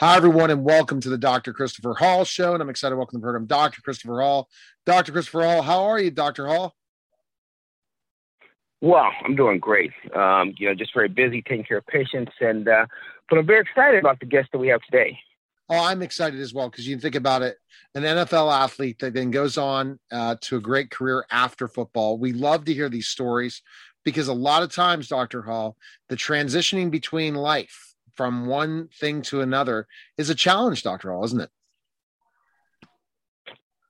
Hi, everyone, and welcome to the Dr. Christopher Hall Show. And I'm excited to welcome the program Dr. Christopher Hall. Dr. Christopher Hall, how are you, Dr. Hall? Well, I'm doing great. Um, you know, just very busy taking care of patients, and uh, but I'm very excited about the guest that we have today. Oh, I'm excited as well because you think about it an NFL athlete that then goes on uh, to a great career after football. We love to hear these stories because a lot of times, Dr. Hall, the transitioning between life from one thing to another is a challenge, Dr. Hall, isn't it?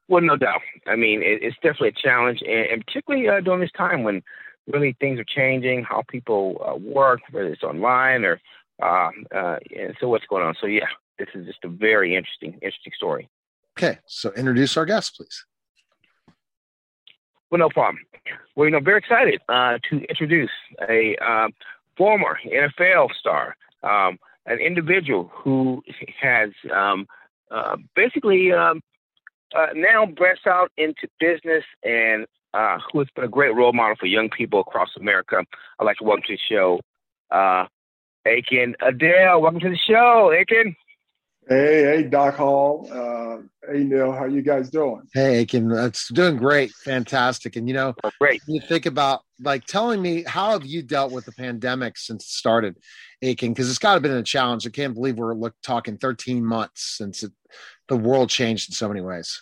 Well, no doubt. I mean, it, it's definitely a challenge, and, and particularly uh, during this time when really things are changing, how people uh, work, whether it's online or uh, uh, and so what's going on. So yeah, this is just a very interesting, interesting story. Okay, so introduce our guest, please. Well, no problem. Well, you know, very excited uh, to introduce a uh, former NFL star, um, an individual who has um, uh, basically um, uh, now branched out into business and uh, who has been a great role model for young people across America. I'd like to welcome to the show uh, Akin Ayodele. Welcome to the show, Akin. Hey, hey, Doc Hall. Uh, hey, Neil. How you guys doing? Hey, Akin. It's doing great. Fantastic. And, you know, oh, great. You think about like telling me how have you dealt with the pandemic since it started, Akin? Because it's got to have been a challenge. I can't believe we're look, talking 13 months since it, the world changed in so many ways.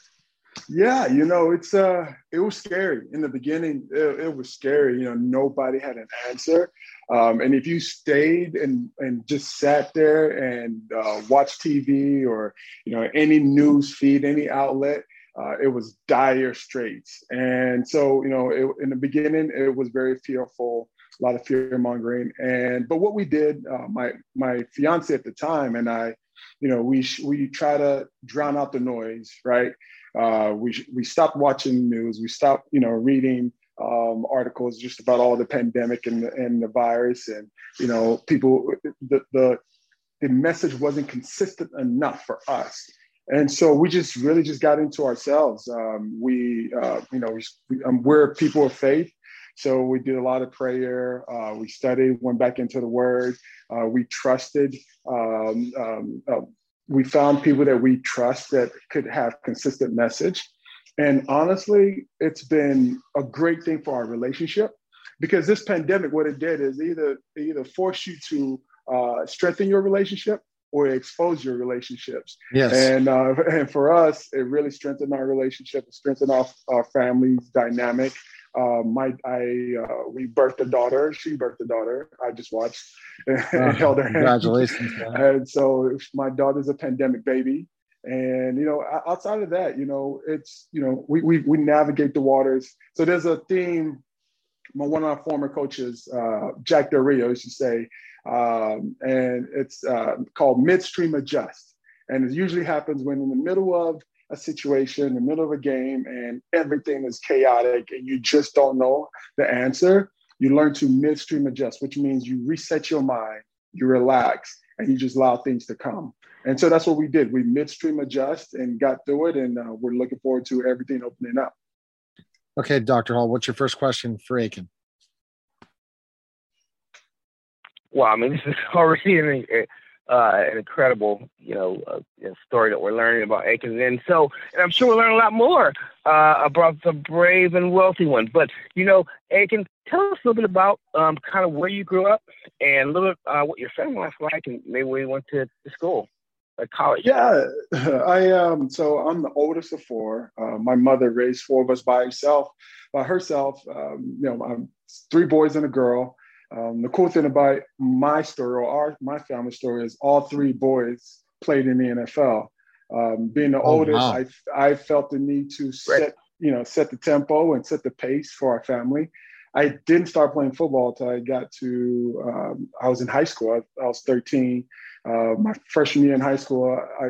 Yeah, you know, it's uh it was scary. In the beginning, it, it was scary. You know, nobody had an answer. Um, and if you stayed and and just sat there and uh, watched TV or you know any news feed, any outlet, uh, it was dire straits. And so, you know, it, in the beginning, it was very fearful, a lot of fear mongering. And but what we did, uh, my my fiance at the time and I, you know, we we try to drown out the noise, right? Uh, we we stopped watching news. We stopped, you know, reading um, articles just about all the pandemic and the, and the virus, and you know, people. The, the the message wasn't consistent enough for us, and so we just really just got into ourselves. Um, we, uh, you know, we, um, we're people of faith. So we did a lot of prayer. Uh, we studied, went back into the Word. Uh, we trusted um, um, uh, we found people that we trust that could have consistent message. And honestly, it's been a great thing for our relationship because this pandemic, what it did is either either force you to uh, strengthen your relationship or expose your relationships. Yes. And uh, and for us, it really strengthened our relationship, it strengthened our, our family's dynamic. Uh, my I uh, we birthed a daughter. She birthed a daughter. I just watched and oh, held her hand. congratulations, hand. And so my daughter's a pandemic baby. And you know, outside of that, you know, it's you know, we we we navigate the waters. So there's a theme. My one of our former coaches, uh, Jack Del Rio, used to say, um, and it's uh, called midstream adjust. And it usually happens when in the middle of a situation in the middle of a game and everything is chaotic and you just don't know the answer, you learn to midstream adjust, which means you reset your mind, you relax, and you just allow things to come. And so that's what we did. We midstream adjust and got through it, and uh, we're looking forward to everything opening up. Okay, Dr. Hall, what's your first question for Akin? Well, I mean, this is already an, uh, an incredible, you know, uh, story that we're learning about Akin. And so, and I'm sure we'll learn a lot more uh, about the brave and wealthy one. But, you know, Akin, tell us a little bit about um, kind of where you grew up and a little bit uh, what your family life like and maybe where you went to, to school. Like college. Yeah, I um. So I'm the oldest of four. Uh, my mother raised four of us by herself, by herself. Um, you know, I'm three boys and a girl. Um, the cool thing about my story or our my family story is all three boys played in the NFL. Um, being the oh, oldest, wow. I I felt the need to set you know set the tempo and set the pace for our family. I didn't start playing football until I got to um, I was in high school. I, I was 13. Uh, my freshman year in high school, I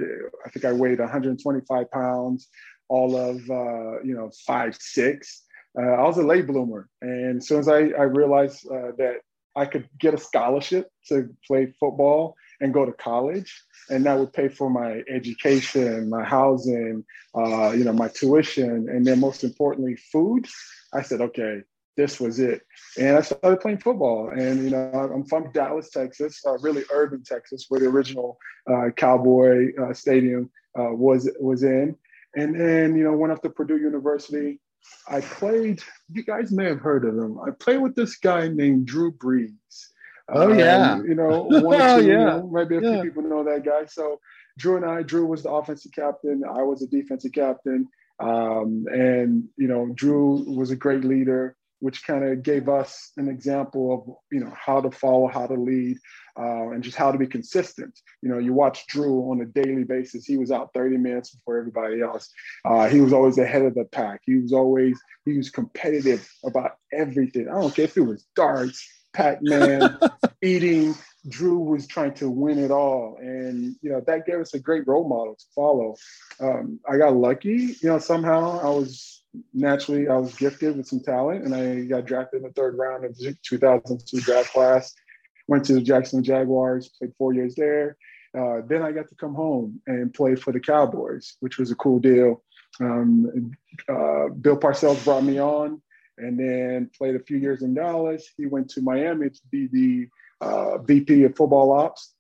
I think I weighed 125 pounds, all of uh, you know five six. Uh, I was a late bloomer, and as soon as I, I realized uh, that I could get a scholarship to play football and go to college, and that would pay for my education, my housing, uh, you know, my tuition, and then most importantly, food. I said, okay, this was it. And I started playing football. And, you know, I'm from Dallas, Texas, uh, really urban Texas, where the original uh, Cowboy uh, Stadium uh, was, was in. And then, you know, went up to Purdue University. I played, you guys may have heard of him. I played with this guy named Drew Brees. Oh, yeah. Um, you know, one or two, yeah. you know, maybe a yeah. few people know that guy. So Drew and I, Drew was the offensive captain. I was the defensive captain. Um, and, you know, Drew was a great leader which kind of gave us an example of you know how to follow, how to lead, uh, and just how to be consistent. You know, you watch Drew on a daily basis. He was out 30 minutes before everybody else. Uh, he was always ahead of the pack. He was always he was competitive about everything. I don't care if it was darts, Pac-Man, eating. Drew was trying to win it all, and you know that gave us a great role model to follow. Um, I got lucky, you know. Somehow I was naturally I was gifted with some talent, and I got drafted in the third round of the 2002 draft class. Went to the Jackson Jaguars, played four years there. Uh, then I got to come home and play for the Cowboys, which was a cool deal. Um, uh, Bill Parcells brought me on, and then played a few years in Dallas. He went to Miami to be the uh, VP of football ops,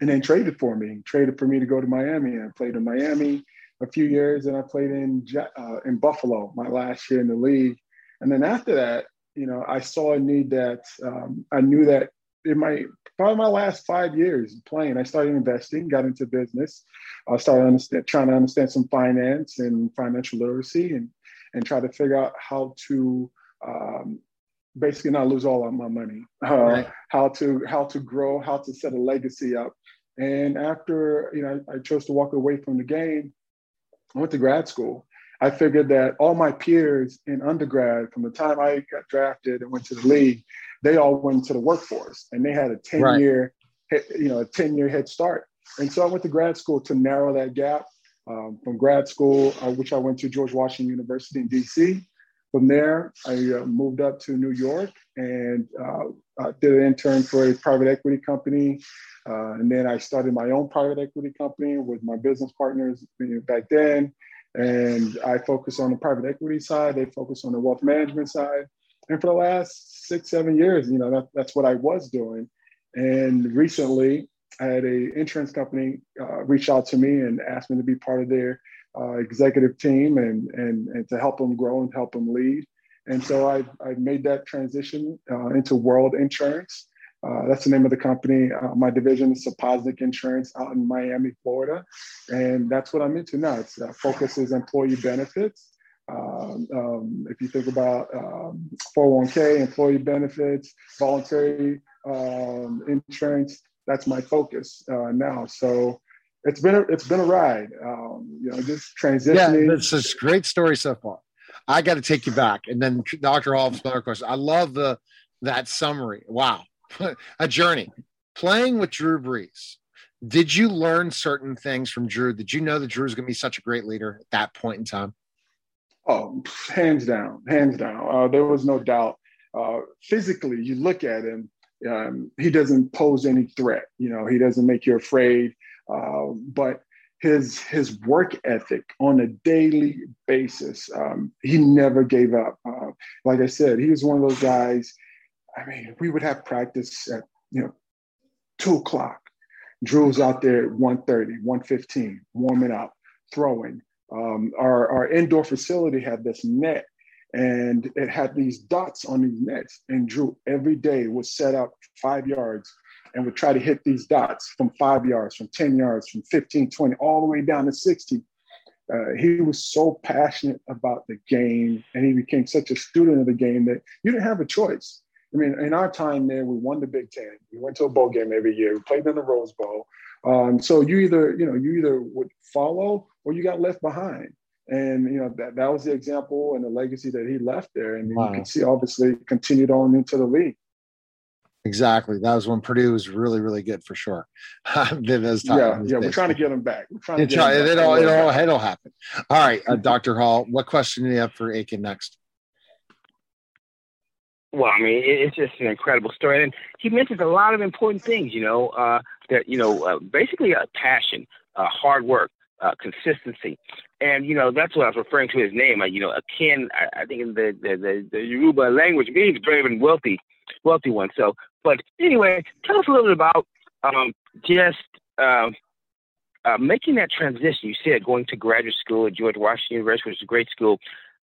and then traded for me. Traded for me to go to Miami. I played in Miami a few years, and I played in uh, in Buffalo my last year in the league. And then after that, you know, I saw a need that um, I knew that in my probably my last five years playing, I started investing, got into business. I started trying to understand some finance and financial literacy, and and try to figure out how to um, basically not lose all of my money, uh, right. how to how to grow, how to set a legacy up. And after you know, I chose to walk away from the game. I went to grad school. I figured that all my peers in undergrad, from the time I got drafted and went to the league, they all went to the workforce and they had a 10 right. year, you know, a 10 year head start. And so I went to grad school to narrow that gap. Um, from grad school, uh, which I went to George Washington University in DC. From there, I uh, moved up to New York and uh, did an intern for a private equity company uh, and then I started my own private equity company with my business partners back then. And I focus on the private equity side, they focus on the wealth management side. And for the last six, seven years, you know, that, that's what I was doing. And recently, I had a insurance company uh, reach out to me and asked me to be part of their uh, executive team and, and, and to help them grow and help them lead. And so I, I made that transition uh, into World Insurance. Uh, that's the name of the company. Uh, my division is Sapoznik Insurance out in Miami, Florida. And that's what I'm into now. It's uh, focuses employee benefits. Um, um, if you think about um, 401k, employee benefits, voluntary um, insurance, that's my focus uh, now. So it's been a, it's been a ride. Um, you know, just transitioning. Yeah, it's a great story so far. I got to take you back, and then Dr. Hall's another question. I love the that summary. Wow, a journey playing with Drew Brees. Did you learn certain things from Drew? Did you know that Drew was going to be such a great leader at that point in time? Oh, hands down, hands down. Uh, there was no doubt. Uh, physically, you look at him, um, he doesn't pose any threat. You know, he doesn't make you afraid. Uh, but his his work ethic on a daily basis, um, he never gave up. Uh, like I said, he was one of those guys I mean, we would have practice at, you know, two o'clock. Drew's out there at 1.30, 1.15, warming up, throwing. Um, our, our indoor facility had this net and it had these dots on these nets. And Drew every day would set up five yards and would try to hit these dots from five yards, from 10 yards, from 15, 20, all the way down to 60. Uh, he was so passionate about the game and he became such a student of the game that you didn't have a choice. I mean, in our time there, we won the Big Ten. We went to a bowl game every year. We played in the Rose Bowl. Um, so you either, you know, you either would follow or you got left behind. And you know that that was the example and the legacy that he left there. And wow. you can see, obviously, continued on into the league. Exactly. That was when Purdue was really, really good for sure. yeah, yeah. We're trying to get them back. We're trying to get try, them back. It'll, it'll, it'll happen. All right, uh, Dr. Hall, what question do you have for Akin next? Well, I mean, it's just an incredible story, and he mentions a lot of important things. You know, uh, that you know, uh, basically a passion, uh, hard work, uh, consistency, and you know that's what I was referring to his name. you know, Akin. I, I think in the, the the, the Yoruba language means brave and wealthy, wealthy one. So, but anyway, tell us a little bit about um, just um, uh, making that transition. You said going to graduate school at George Washington University, which is a great school.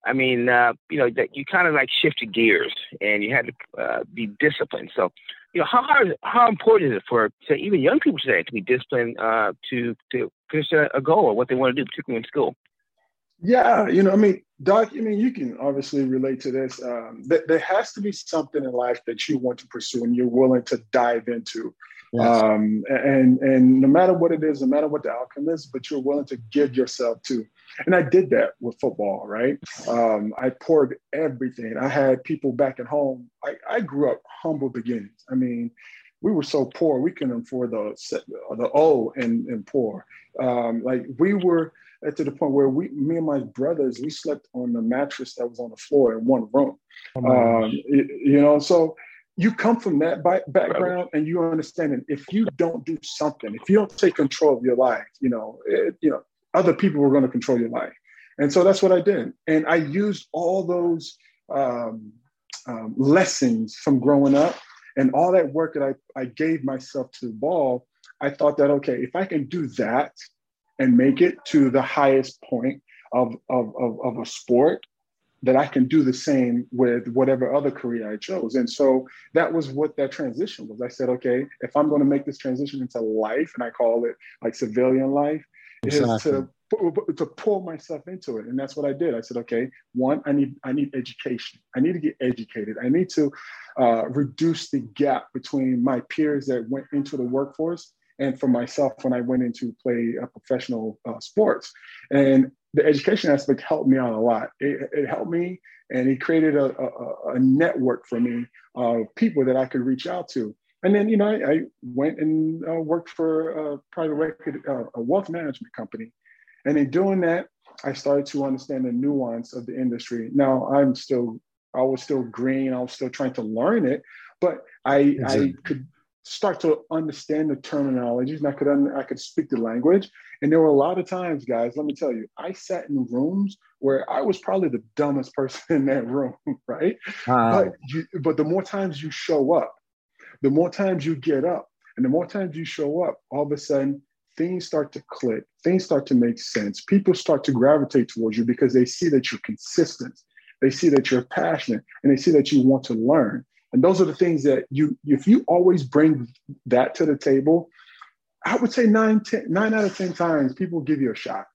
I mean, uh, you know, that you kind of like shifted gears and you had to uh, be disciplined. So, you know, how hard, how important is it for, say, even young people today to be disciplined uh, to to finish a, a goal or what they want to do, particularly in school? Yeah, you know, I mean, Doc, I mean, you can obviously relate to this. Um, th- there has to be something in life that you want to pursue and you're willing to dive into. Yes. Um, and and no matter what it is, no matter what the outcome is, but you're willing to give yourself to. And I did that with football, right? Um, I poured everything. I had people back at home. I, I grew up humble beginnings. I mean, we were so poor we couldn't afford the the O and, and poor. Um, like we were to the point where we, me and my brothers, we slept on the mattress that was on the floor in one room. Oh um, you know, so you come from that background and you understand that if you don't do something, if you don't take control of your life, you know, it, you know, other people are going to control your life. And so that's what I did. And I used all those um, um, lessons from growing up and all that work that I, I gave myself to the ball. I thought that, okay, if I can do that and make it to the highest point of, of, of, of a sport, that I can do the same with whatever other career I chose. And so that was what that transition was. I said, okay, if I'm going to make this transition into life, and I call it like civilian life, exactly. is to to pull myself into it and that's what i did i said okay one i need i need education i need to get educated i need to uh, reduce the gap between my peers that went into the workforce and for myself when i went into play uh, professional uh, sports and the education aspect helped me out a lot. It, it helped me, and it created a, a, a, network for me of people that I could reach out to. And then, you know, I, I went and uh, worked for a private record, uh, a wealth management company. And in doing that, I started to understand the nuance of the industry. Now, I'm still, I was still green. I was still trying to learn it, but I, I could start to understand the terminologies and I could un- I could speak the language. And there were a lot of times, guys, let me tell you, I sat in rooms where I was probably the dumbest person in that room, right? Wow. But you, but the more times you show up, the more times you get up, and the more times you show up, all of a sudden things start to click, things start to make sense. People start to gravitate towards you because they see that you're consistent. They see that you're passionate and they see that you want to learn. And those are the things that you, if you always bring that to the table, I would say nine, ten, nine out of 10 times people give you a shot.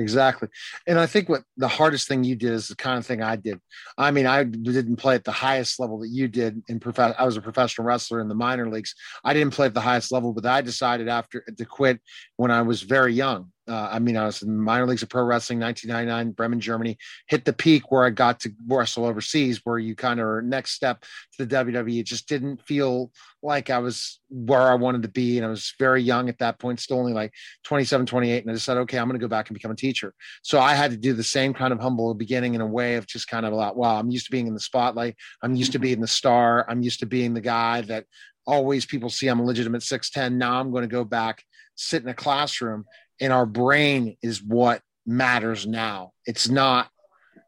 Exactly. And I think what the hardest thing you did is the kind of thing I did. I mean, I didn't play at the highest level that you did in prof- I was a professional wrestler in the minor leagues. I didn't play at the highest level, but I decided after to quit when I was very young. Uh, I mean, I was in minor leagues of pro wrestling, 1999, Bremen, Germany. Hit the peak where I got to wrestle overseas, where you kind of are next step to the WWE. It just didn't feel like I was where I wanted to be, and I was very young at that point, still only like 27, 28. And I decided, okay, I'm going to go back and become a teacher. So I had to do the same kind of humble beginning in a way of just kind of a lot. Wow, I'm used to being in the spotlight. I'm used to being the star. I'm used to being the guy that always people see I'm a legitimate 6'10. Now I'm going to go back, sit in a classroom in our brain is what matters now. It's not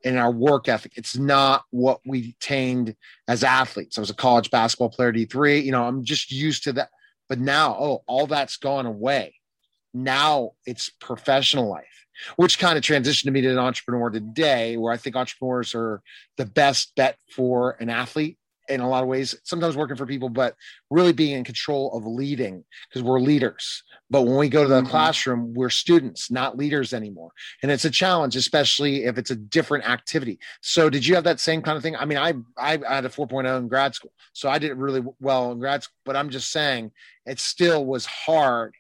in our work ethic. It's not what we attained as athletes. I was a college basketball player, D3. You know, I'm just used to that. But now, oh, all that's gone away. Now it's professional life, which kind of transitioned me to an entrepreneur today, where I think entrepreneurs are the best bet for an athlete in a lot of ways, sometimes working for people, but really being in control of leading because we're leaders. But when we go to the mm-hmm. classroom, we're students, not leaders anymore. And it's a challenge, especially if it's a different activity. So did you have that same kind of thing? I mean, I I had a 4.0 in grad school. So I did really well in grad school, but I'm just saying it still was hard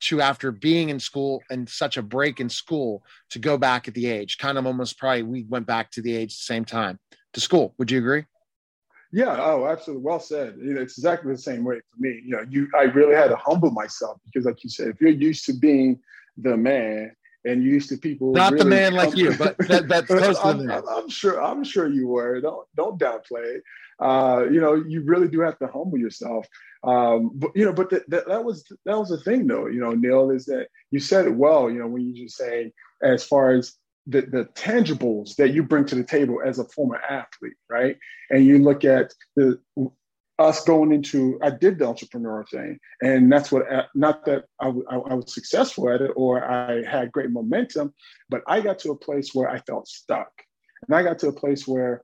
to after being in school and such a break in school to go back at the age kind of almost probably we went back to the age at the same time to school would you agree yeah, oh, absolutely. Well said. It's exactly the same way for me. You know, you I really had to humble myself because, like you said, if you're used to being the man and used to people not really the man like you, but that, that's close to I'm, I'm, I'm, sure. I'm sure you were. Don't don't downplay it. Uh, you know, you really do have to humble yourself. Um, but you know, but the, the, that was that was the thing, though. You know, Neil is that you said it well. You know, when you just say as far as the, the tangibles that you bring to the table as a former athlete, right? And you look at the us going into I did the entrepreneur thing, and that's what not that I, I, I was successful at it or I had great momentum, but I got to a place where I felt stuck, and I got to a place where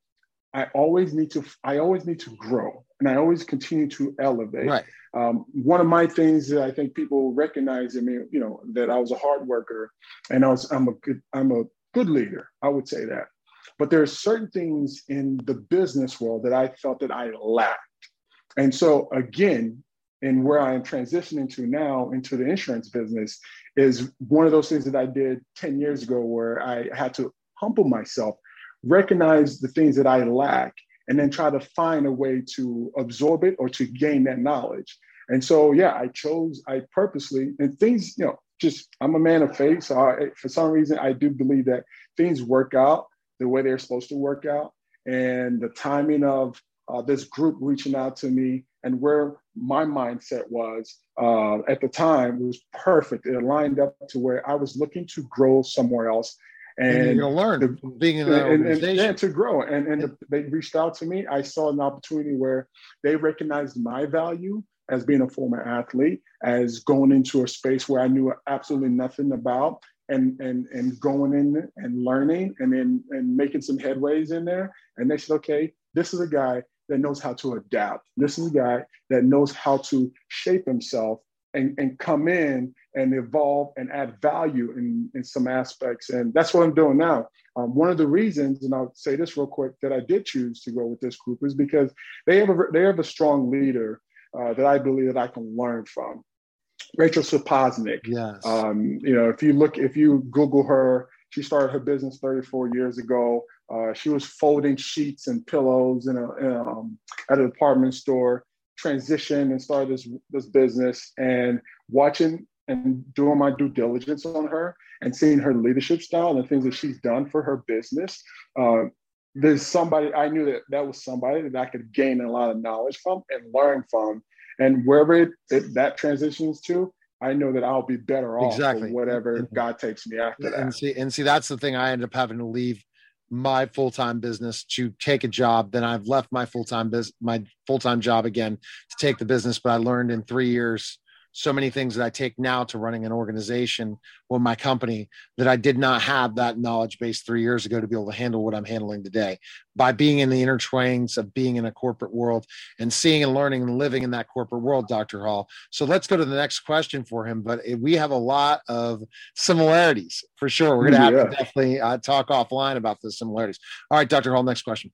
I always need to I always need to grow, and I always continue to elevate. Right. Um, one of my things that I think people recognize in me, you know, that I was a hard worker, and I was I'm a good I'm a good leader. I would say that. But there are certain things in the business world that I felt that I lacked. And so again, and where I am transitioning to now into the insurance business is one of those things that I did 10 years ago where I had to humble myself, recognize the things that I lack, and then try to find a way to absorb it or to gain that knowledge. And so, yeah, I chose, I purposely, and things, you know, just, I'm a man of faith. So I, for some reason, I do believe that things work out the way they're supposed to work out. And the timing of uh, this group reaching out to me and where my mindset was uh, at the time was perfect. It lined up to where I was looking to grow somewhere else. And, and you're learn the, being in that and, organization. And, and to grow. And, and the, they reached out to me. I saw an opportunity where they recognized my value as being a former athlete, as going into a space where I knew absolutely nothing about, and and and going in and learning and then and making some headways in there. And they said, okay, this is a guy that knows how to adapt. This is a guy that knows how to shape himself and, and come in and evolve and add value in, in some aspects. And that's what I'm doing now. Um, one of the reasons, and I'll say this real quick, that I did choose to go with this group is because they have a, they have a strong leader uh, that I believe that I can learn from. Rachel Sapoznik. Yes. Um, you know, if you look, if you Google her, she started her business 34 years ago. Uh, she was folding sheets and pillows in a, in a um, at a department store. Transitioned and started this this business and watching and doing my due diligence on her and seeing her leadership style and the things that she's done for her business. Uh, there's somebody I knew that that was somebody that I could gain a lot of knowledge from and learn from. And wherever it, it that transitions to, I know that I'll be better off exactly. whatever and, God takes me after that. And see, and see, that's the thing I ended up having to leave my full-time business to take a job then i've left my full-time business my full-time job again to take the business but i learned in three years so many things that I take now to running an organization or my company that I did not have that knowledge base three years ago to be able to handle what I'm handling today. By being in the intertwines of being in a corporate world and seeing and learning and living in that corporate world, Dr. Hall. So let's go to the next question for him. But we have a lot of similarities for sure. We're going to have yeah. to definitely uh, talk offline about the similarities. All right, Dr. Hall, next question.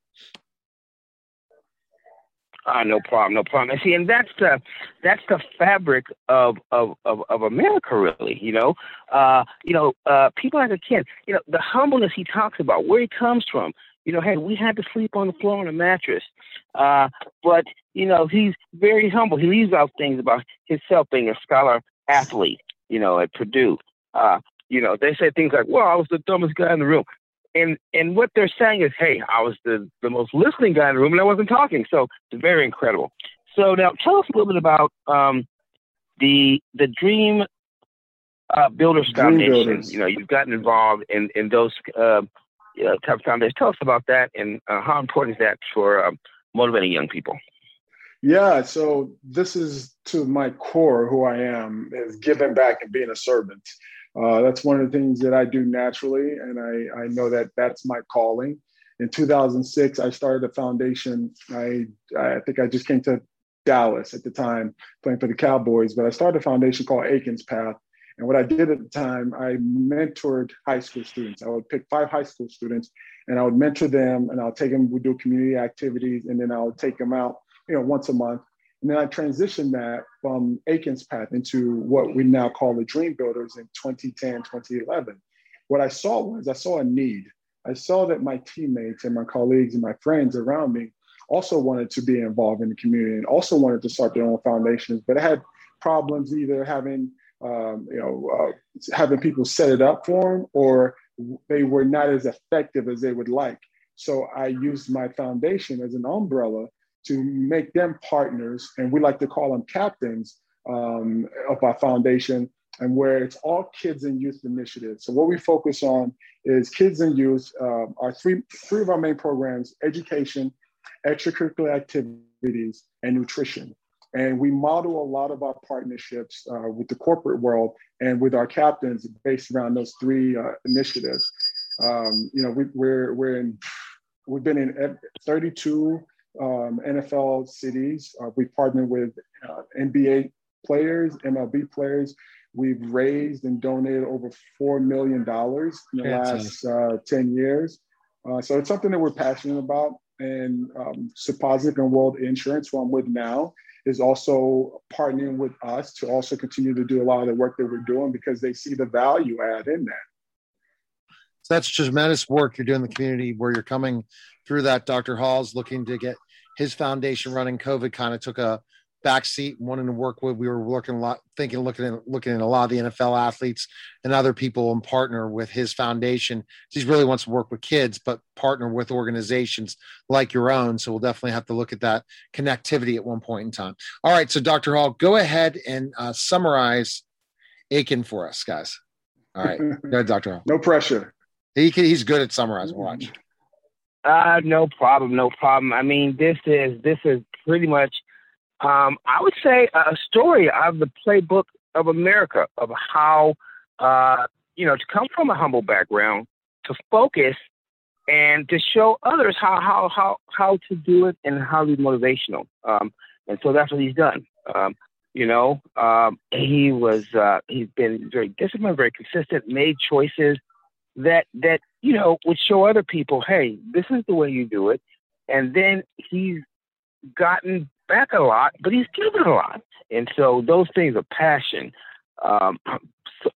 Uh, no problem, no problem. And see, and that's the that's the fabric of of of, of America, really. You know, uh, you know, uh, people like a kid. You know, the humbleness he talks about, where he comes from. You know, hey, we had to sleep on the floor on a mattress, uh, but you know, he's very humble. He leaves out things about himself being a scholar athlete. You know, at Purdue. Uh, you know, they say things like, "Well, I was the dumbest guy in the room." And and what they're saying is, hey, I was the the most listening guy in the room, and I wasn't talking. So it's very incredible. So now, tell us a little bit about um, the the Dream uh, Builders Dream Foundation. Builders. You know, you've gotten involved in in those uh, you know, type of foundations. Tell us about that, and uh, how important is that for um, motivating young people? Yeah, so this is to my core who I am is giving back and being a servant. Uh, that's one of the things that I do naturally, and I, I know that that's my calling. In 2006, I started a foundation. I, I think I just came to Dallas at the time playing for the Cowboys, but I started a foundation called Akin's Path. And what I did at the time, I mentored high school students. I would pick five high school students and I would mentor them and I'll take them, we do community activities, and then I'll take them out, you know, once a month and then I transitioned that from Akin's Path into what we now call the Dream Builders in 2010, 2011. What I saw was I saw a need. I saw that my teammates and my colleagues and my friends around me also wanted to be involved in the community and also wanted to start their own foundations, but I had problems either having um, you know uh, having people set it up for them or they were not as effective as they would like. So I used my foundation as an umbrella to make them partners, and we like to call them captains um, of our foundation, and where it's all kids and youth initiatives. So what we focus on is kids and youth. Uh, our three three of our main programs: education, extracurricular activities, and nutrition. And we model a lot of our partnerships uh, with the corporate world and with our captains based around those three uh, initiatives. Um, you know, we, we're we're in we've been in 32 um, NFL cities. Uh, we partner with uh, NBA players, MLB players. We've raised and donated over $4 million in the last uh, 10 years. Uh, so it's something that we're passionate about. And um, and World Insurance, who I'm with now, is also partnering with us to also continue to do a lot of the work that we're doing because they see the value add in that. So that's tremendous work you're doing in the community where you're coming through that. Dr. Hall's looking to get his foundation running. COVID kind of took a backseat and wanting to work with. We were working a lot, thinking, looking at looking at a lot of the NFL athletes and other people and partner with his foundation. He really wants to work with kids, but partner with organizations like your own. So we'll definitely have to look at that connectivity at one point in time. All right, so Dr. Hall, go ahead and uh, summarize Akin for us, guys. All right, go ahead, Dr. Hall. No pressure. He can, he's good at summarizing. Watch. Uh, no problem, no problem. I mean, this is this is pretty much, um, I would say, a story of the playbook of America of how, uh, you know, to come from a humble background, to focus, and to show others how how how how to do it and how to be motivational. Um, and so that's what he's done. Um, you know, um, he was uh, he's been very disciplined, very consistent, made choices that that you know would show other people, hey, this is the way you do it. And then he's gotten back a lot, but he's given a lot. And so those things are passion. Um,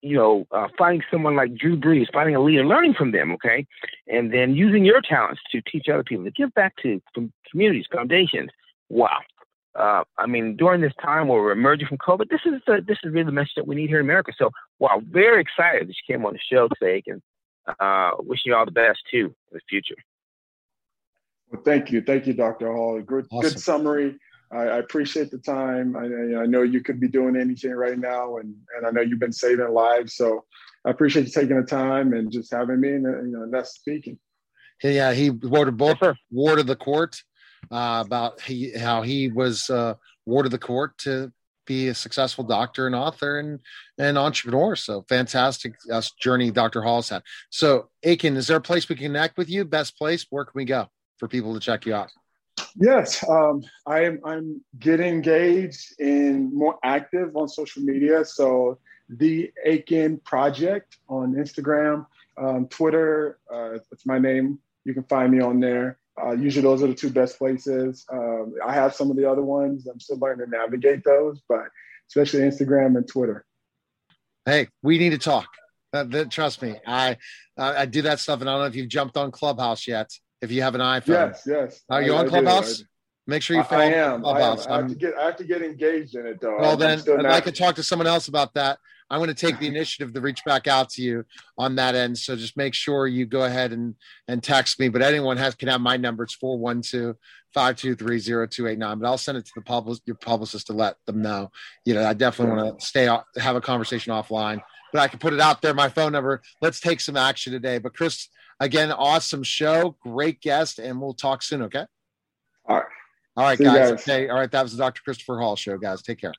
you know, uh, finding someone like Drew Brees, finding a leader, learning from them, okay, and then using your talents to teach other people to give back to communities, foundations. Wow. Uh, I mean, during this time where we're emerging from COVID, this is the, this is really the message that we need here in America. So, wow, very excited that you came on the show today, and uh, wishing you all the best too in the future. Well, thank you, thank you, Dr. Hall. Good, awesome. good summary. I, I, appreciate the time. I, I, know you could be doing anything right now, and and I know you've been saving lives. So I appreciate you taking the time and just having me and you know that's speaking. Yeah, he wrote a book, yes, Ward of the Court, uh, about he, how he was uh, ward of the court to be a successful doctor and author and and entrepreneur. So fantastic uh, journey Dr. Hall's had. So Akin, is there a place we can connect with you? Best place? Where can we go for people to check you out? Yes, um, I'm I'm getting engaged and more active on social media. So the Akin Project on Instagram, um, Twitter. Uh, it's my name. You can find me on there. Uh, usually those are the two best places. Um, I have some of the other ones. I'm still learning to navigate those, but especially Instagram and Twitter. Hey, we need to talk. Uh, trust me, I uh, I do that stuff, and I don't know if you've jumped on Clubhouse yet. If you have an iPhone, yes, yes. Are you I, on Clubhouse? Make sure you follow. I am. Clubhouse. I, am. I have to get. I have to get engaged in it though. Well, I'm then I'd like to talk to someone else about that. I'm going to take the initiative to reach back out to you on that end. So just make sure you go ahead and and text me. But anyone has can have my number. It's 412-523-0289. But I'll send it to the public your publicist to let them know. You know, I definitely want to stay have a conversation offline. But I can put it out there, my phone number. Let's take some action today. But Chris, again, awesome show, great guest, and we'll talk soon, okay? All right. All right, guys. guys. Okay. All right. That was the Dr. Christopher Hall show, guys. Take care.